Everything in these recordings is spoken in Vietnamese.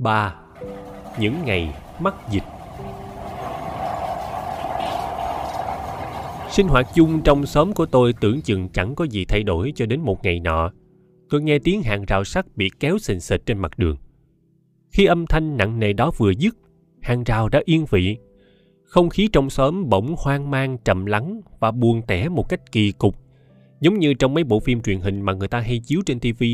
3. Những ngày mắc dịch Sinh hoạt chung trong xóm của tôi tưởng chừng chẳng có gì thay đổi cho đến một ngày nọ. Tôi nghe tiếng hàng rào sắt bị kéo sình sệt trên mặt đường. Khi âm thanh nặng nề đó vừa dứt, hàng rào đã yên vị. Không khí trong xóm bỗng hoang mang, trầm lắng và buồn tẻ một cách kỳ cục. Giống như trong mấy bộ phim truyền hình mà người ta hay chiếu trên TV.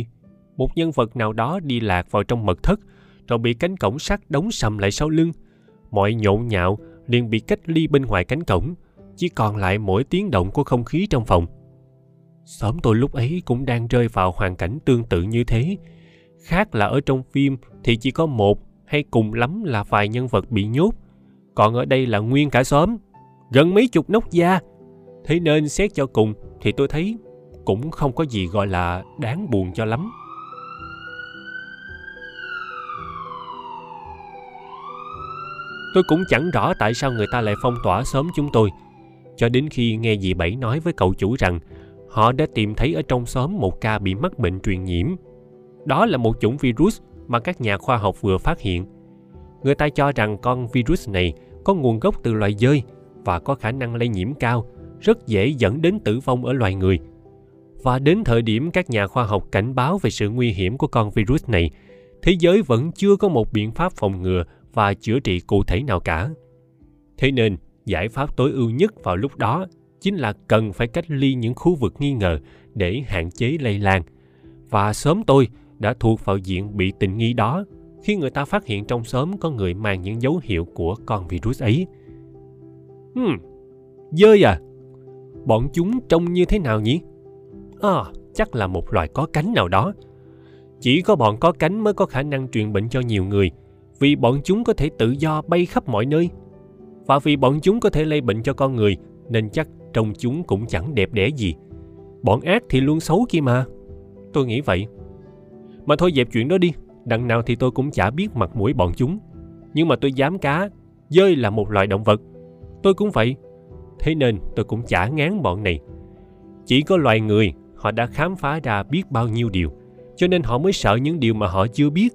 Một nhân vật nào đó đi lạc vào trong mật thất, rồi bị cánh cổng sắt đóng sầm lại sau lưng. Mọi nhộn nhạo liền bị cách ly bên ngoài cánh cổng, chỉ còn lại mỗi tiếng động của không khí trong phòng. Xóm tôi lúc ấy cũng đang rơi vào hoàn cảnh tương tự như thế. Khác là ở trong phim thì chỉ có một hay cùng lắm là vài nhân vật bị nhốt. Còn ở đây là nguyên cả xóm, gần mấy chục nóc da. Thế nên xét cho cùng thì tôi thấy cũng không có gì gọi là đáng buồn cho lắm. Tôi cũng chẳng rõ tại sao người ta lại phong tỏa xóm chúng tôi. Cho đến khi nghe dì Bảy nói với cậu chủ rằng họ đã tìm thấy ở trong xóm một ca bị mắc bệnh truyền nhiễm. Đó là một chủng virus mà các nhà khoa học vừa phát hiện. Người ta cho rằng con virus này có nguồn gốc từ loài dơi và có khả năng lây nhiễm cao, rất dễ dẫn đến tử vong ở loài người. Và đến thời điểm các nhà khoa học cảnh báo về sự nguy hiểm của con virus này, thế giới vẫn chưa có một biện pháp phòng ngừa và chữa trị cụ thể nào cả. Thế nên, giải pháp tối ưu nhất vào lúc đó chính là cần phải cách ly những khu vực nghi ngờ để hạn chế lây lan. Và sớm tôi đã thuộc vào diện bị tình nghi đó khi người ta phát hiện trong xóm có người mang những dấu hiệu của con virus ấy. Hmm, dơi à? Bọn chúng trông như thế nào nhỉ? À, chắc là một loài có cánh nào đó. Chỉ có bọn có cánh mới có khả năng truyền bệnh cho nhiều người, vì bọn chúng có thể tự do bay khắp mọi nơi. Và vì bọn chúng có thể lây bệnh cho con người, nên chắc trông chúng cũng chẳng đẹp đẽ gì. Bọn ác thì luôn xấu kia mà. Tôi nghĩ vậy. Mà thôi dẹp chuyện đó đi, đằng nào thì tôi cũng chả biết mặt mũi bọn chúng. Nhưng mà tôi dám cá, dơi là một loài động vật. Tôi cũng vậy. Thế nên tôi cũng chả ngán bọn này. Chỉ có loài người, họ đã khám phá ra biết bao nhiêu điều. Cho nên họ mới sợ những điều mà họ chưa biết.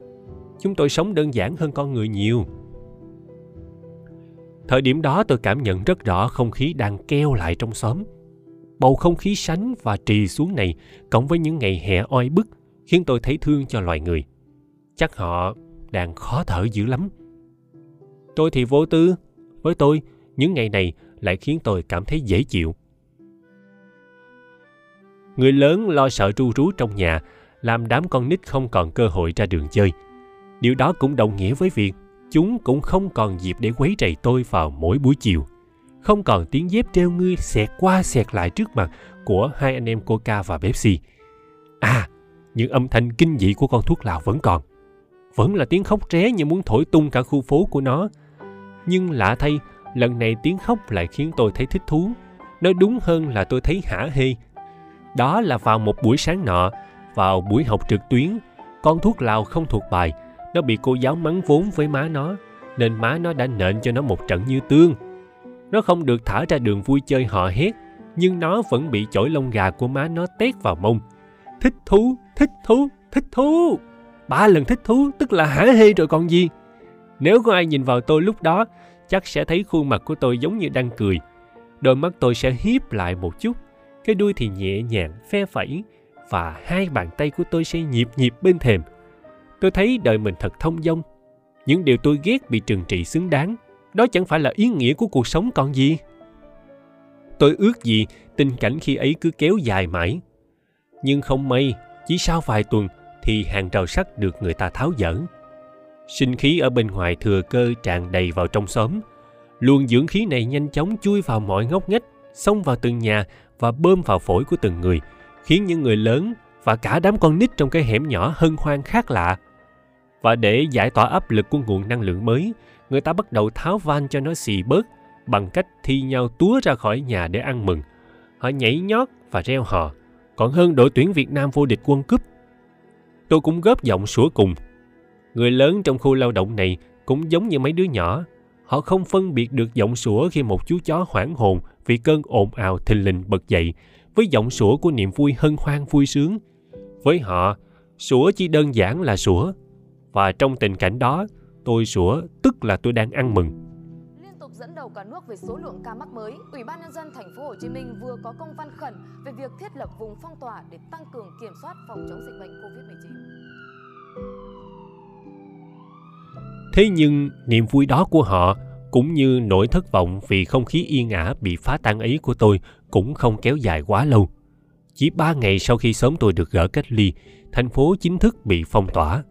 Chúng tôi sống đơn giản hơn con người nhiều. Thời điểm đó tôi cảm nhận rất rõ không khí đang keo lại trong xóm. Bầu không khí sánh và trì xuống này cộng với những ngày hè oi bức khiến tôi thấy thương cho loài người. Chắc họ đang khó thở dữ lắm. Tôi thì vô tư. Với tôi, những ngày này lại khiến tôi cảm thấy dễ chịu. Người lớn lo sợ ru rú trong nhà, làm đám con nít không còn cơ hội ra đường chơi. Điều đó cũng đồng nghĩa với việc chúng cũng không còn dịp để quấy rầy tôi vào mỗi buổi chiều. Không còn tiếng dép treo ngươi xẹt qua xẹt lại trước mặt của hai anh em Coca và Pepsi. À, những âm thanh kinh dị của con thuốc lào vẫn còn. Vẫn là tiếng khóc ré như muốn thổi tung cả khu phố của nó. Nhưng lạ thay, lần này tiếng khóc lại khiến tôi thấy thích thú. Nói đúng hơn là tôi thấy hả hê. Đó là vào một buổi sáng nọ, vào buổi học trực tuyến, con thuốc lào không thuộc bài, nó bị cô giáo mắng vốn với má nó, nên má nó đã nện cho nó một trận như tương. Nó không được thả ra đường vui chơi họ hét, nhưng nó vẫn bị chổi lông gà của má nó tét vào mông. Thích thú, thích thú, thích thú. Ba lần thích thú tức là hả hê rồi còn gì. Nếu có ai nhìn vào tôi lúc đó, chắc sẽ thấy khuôn mặt của tôi giống như đang cười. Đôi mắt tôi sẽ hiếp lại một chút, cái đuôi thì nhẹ nhàng, phe phẩy, và hai bàn tay của tôi sẽ nhịp nhịp bên thềm. Tôi thấy đời mình thật thông dong. Những điều tôi ghét bị trừng trị xứng đáng. Đó chẳng phải là ý nghĩa của cuộc sống còn gì. Tôi ước gì tình cảnh khi ấy cứ kéo dài mãi. Nhưng không may, chỉ sau vài tuần thì hàng rào sắt được người ta tháo dỡ. Sinh khí ở bên ngoài thừa cơ tràn đầy vào trong xóm. Luồng dưỡng khí này nhanh chóng chui vào mọi ngóc ngách, xông vào từng nhà và bơm vào phổi của từng người, khiến những người lớn và cả đám con nít trong cái hẻm nhỏ hân hoan khác lạ và để giải tỏa áp lực của nguồn năng lượng mới, người ta bắt đầu tháo van cho nó xì bớt bằng cách thi nhau túa ra khỏi nhà để ăn mừng. Họ nhảy nhót và reo hò, còn hơn đội tuyển Việt Nam vô địch quân cúp. Tôi cũng góp giọng sủa cùng. Người lớn trong khu lao động này cũng giống như mấy đứa nhỏ. Họ không phân biệt được giọng sủa khi một chú chó hoảng hồn vì cơn ồn ào thình lình bật dậy với giọng sủa của niềm vui hân hoan vui sướng. Với họ, sủa chỉ đơn giản là sủa, và trong tình cảnh đó tôi sủa tức là tôi đang ăn mừng. Liên tục dẫn đầu cả nước về số lượng ca mắc mới, Ủy ban nhân dân thành phố Hồ Chí Minh vừa có công văn khẩn về việc thiết lập vùng phong tỏa để tăng cường kiểm soát phòng chống dịch bệnh COVID-19. thế nhưng niềm vui đó của họ cũng như nỗi thất vọng vì không khí yên ả bị phá tan ấy của tôi cũng không kéo dài quá lâu. Chỉ ba ngày sau khi sớm tôi được gỡ cách ly thành phố chính thức bị phong tỏa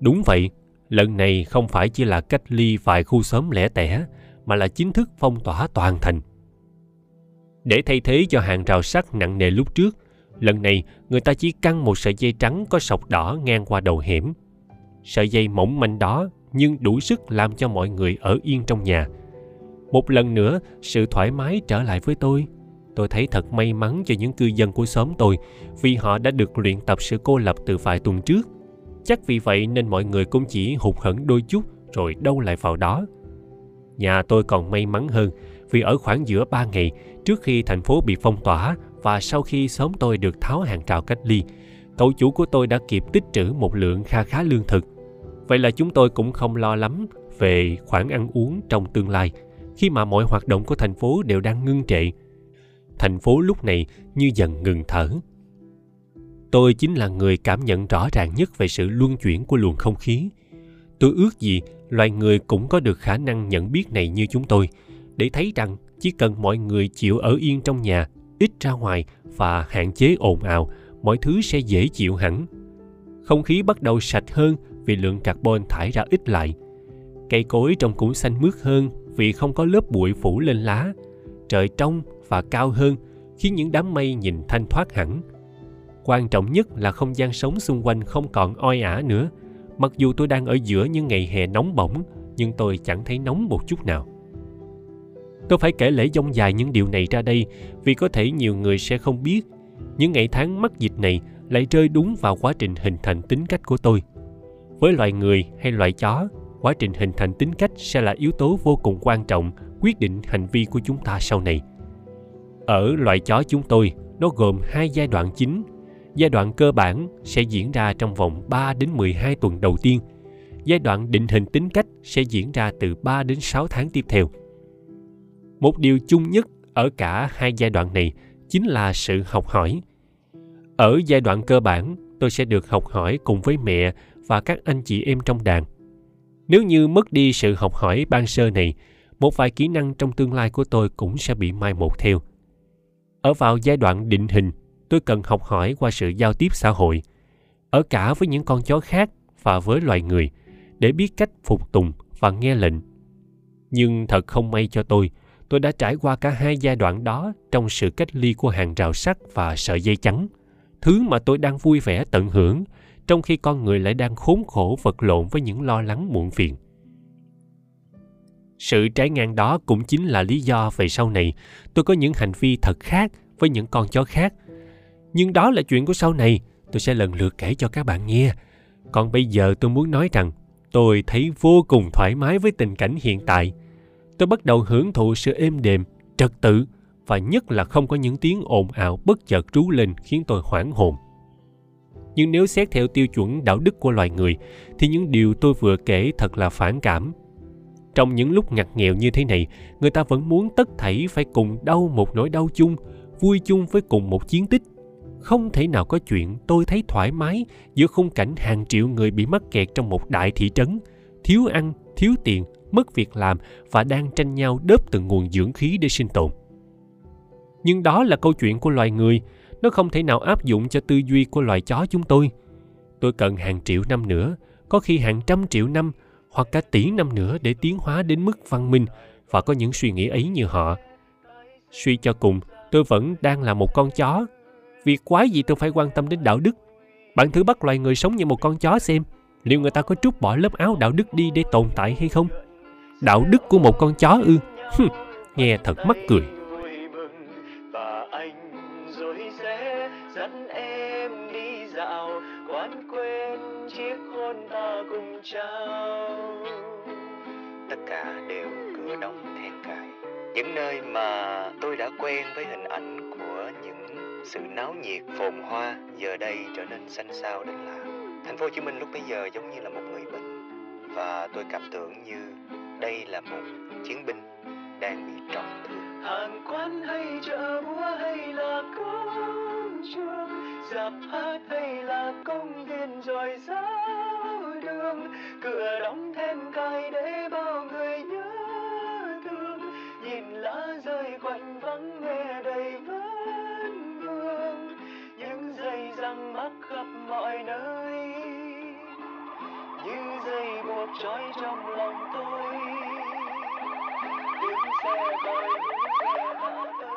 đúng vậy, lần này không phải chỉ là cách ly vài khu xóm lẻ tẻ, mà là chính thức phong tỏa toàn thành. Để thay thế cho hàng rào sắt nặng nề lúc trước, lần này người ta chỉ căng một sợi dây trắng có sọc đỏ ngang qua đầu hẻm. Sợi dây mỏng manh đó nhưng đủ sức làm cho mọi người ở yên trong nhà. Một lần nữa, sự thoải mái trở lại với tôi. Tôi thấy thật may mắn cho những cư dân của xóm tôi vì họ đã được luyện tập sự cô lập từ vài tuần trước chắc vì vậy nên mọi người cũng chỉ hụt hẫng đôi chút rồi đâu lại vào đó. Nhà tôi còn may mắn hơn, vì ở khoảng giữa ba ngày, trước khi thành phố bị phong tỏa và sau khi xóm tôi được tháo hàng rào cách ly, cậu chủ của tôi đã kịp tích trữ một lượng kha khá lương thực. Vậy là chúng tôi cũng không lo lắm về khoản ăn uống trong tương lai, khi mà mọi hoạt động của thành phố đều đang ngưng trệ. Thành phố lúc này như dần ngừng thở tôi chính là người cảm nhận rõ ràng nhất về sự luân chuyển của luồng không khí. Tôi ước gì loài người cũng có được khả năng nhận biết này như chúng tôi, để thấy rằng chỉ cần mọi người chịu ở yên trong nhà, ít ra ngoài và hạn chế ồn ào, mọi thứ sẽ dễ chịu hẳn. Không khí bắt đầu sạch hơn vì lượng carbon thải ra ít lại. Cây cối trông cũng xanh mướt hơn vì không có lớp bụi phủ lên lá. Trời trong và cao hơn khiến những đám mây nhìn thanh thoát hẳn quan trọng nhất là không gian sống xung quanh không còn oi ả nữa. Mặc dù tôi đang ở giữa những ngày hè nóng bỏng, nhưng tôi chẳng thấy nóng một chút nào. Tôi phải kể lễ dông dài những điều này ra đây, vì có thể nhiều người sẽ không biết. Những ngày tháng mắc dịch này lại rơi đúng vào quá trình hình thành tính cách của tôi. Với loài người hay loài chó, quá trình hình thành tính cách sẽ là yếu tố vô cùng quan trọng quyết định hành vi của chúng ta sau này. Ở loài chó chúng tôi, nó gồm hai giai đoạn chính giai đoạn cơ bản sẽ diễn ra trong vòng 3 đến 12 tuần đầu tiên. Giai đoạn định hình tính cách sẽ diễn ra từ 3 đến 6 tháng tiếp theo. Một điều chung nhất ở cả hai giai đoạn này chính là sự học hỏi. Ở giai đoạn cơ bản, tôi sẽ được học hỏi cùng với mẹ và các anh chị em trong đàn. Nếu như mất đi sự học hỏi ban sơ này, một vài kỹ năng trong tương lai của tôi cũng sẽ bị mai một theo. Ở vào giai đoạn định hình, tôi cần học hỏi qua sự giao tiếp xã hội, ở cả với những con chó khác và với loài người, để biết cách phục tùng và nghe lệnh. Nhưng thật không may cho tôi, tôi đã trải qua cả hai giai đoạn đó trong sự cách ly của hàng rào sắt và sợi dây trắng. Thứ mà tôi đang vui vẻ tận hưởng, trong khi con người lại đang khốn khổ vật lộn với những lo lắng muộn phiền. Sự trái ngang đó cũng chính là lý do về sau này tôi có những hành vi thật khác với những con chó khác. Nhưng đó là chuyện của sau này, tôi sẽ lần lượt kể cho các bạn nghe. Còn bây giờ tôi muốn nói rằng tôi thấy vô cùng thoải mái với tình cảnh hiện tại. Tôi bắt đầu hưởng thụ sự êm đềm, trật tự và nhất là không có những tiếng ồn ào bất chợt rú lên khiến tôi hoảng hồn. Nhưng nếu xét theo tiêu chuẩn đạo đức của loài người thì những điều tôi vừa kể thật là phản cảm trong những lúc ngặt nghèo như thế này người ta vẫn muốn tất thảy phải cùng đau một nỗi đau chung vui chung với cùng một chiến tích không thể nào có chuyện tôi thấy thoải mái giữa khung cảnh hàng triệu người bị mắc kẹt trong một đại thị trấn thiếu ăn thiếu tiền mất việc làm và đang tranh nhau đớp từng nguồn dưỡng khí để sinh tồn nhưng đó là câu chuyện của loài người nó không thể nào áp dụng cho tư duy của loài chó chúng tôi tôi cần hàng triệu năm nữa có khi hàng trăm triệu năm hoặc cả tỷ năm nữa để tiến hóa đến mức văn minh và có những suy nghĩ ấy như họ. Suy cho cùng, tôi vẫn đang là một con chó. Việc quái gì tôi phải quan tâm đến đạo đức? Bạn thử bắt loài người sống như một con chó xem, liệu người ta có trút bỏ lớp áo đạo đức đi để tồn tại hay không? Đạo đức của một con chó ư? Hừm, nghe thật mắc cười. tất cả đều cửa đóng then cài những nơi mà tôi đã quen với hình ảnh của những sự náo nhiệt, phồn hoa giờ đây trở nên xanh xao đến lạ. Thành phố Hồ Chí Minh lúc bấy giờ giống như là một người bệnh và tôi cảm tưởng như đây là một chiến binh đang bị trọng thương. hàng quán hay chợ búa hay là công trường dạp hát hay là công viên rồi giáo đường. Cửa đóng then cài để bao người nhớ thương. Nhìn lá rơi quạnh vắng nghe đầy vấn răng mắc khắp mọi nơi. Như dây buộc trói trong lòng tôi. Tiếng xe tôi tiếng xe hạ tới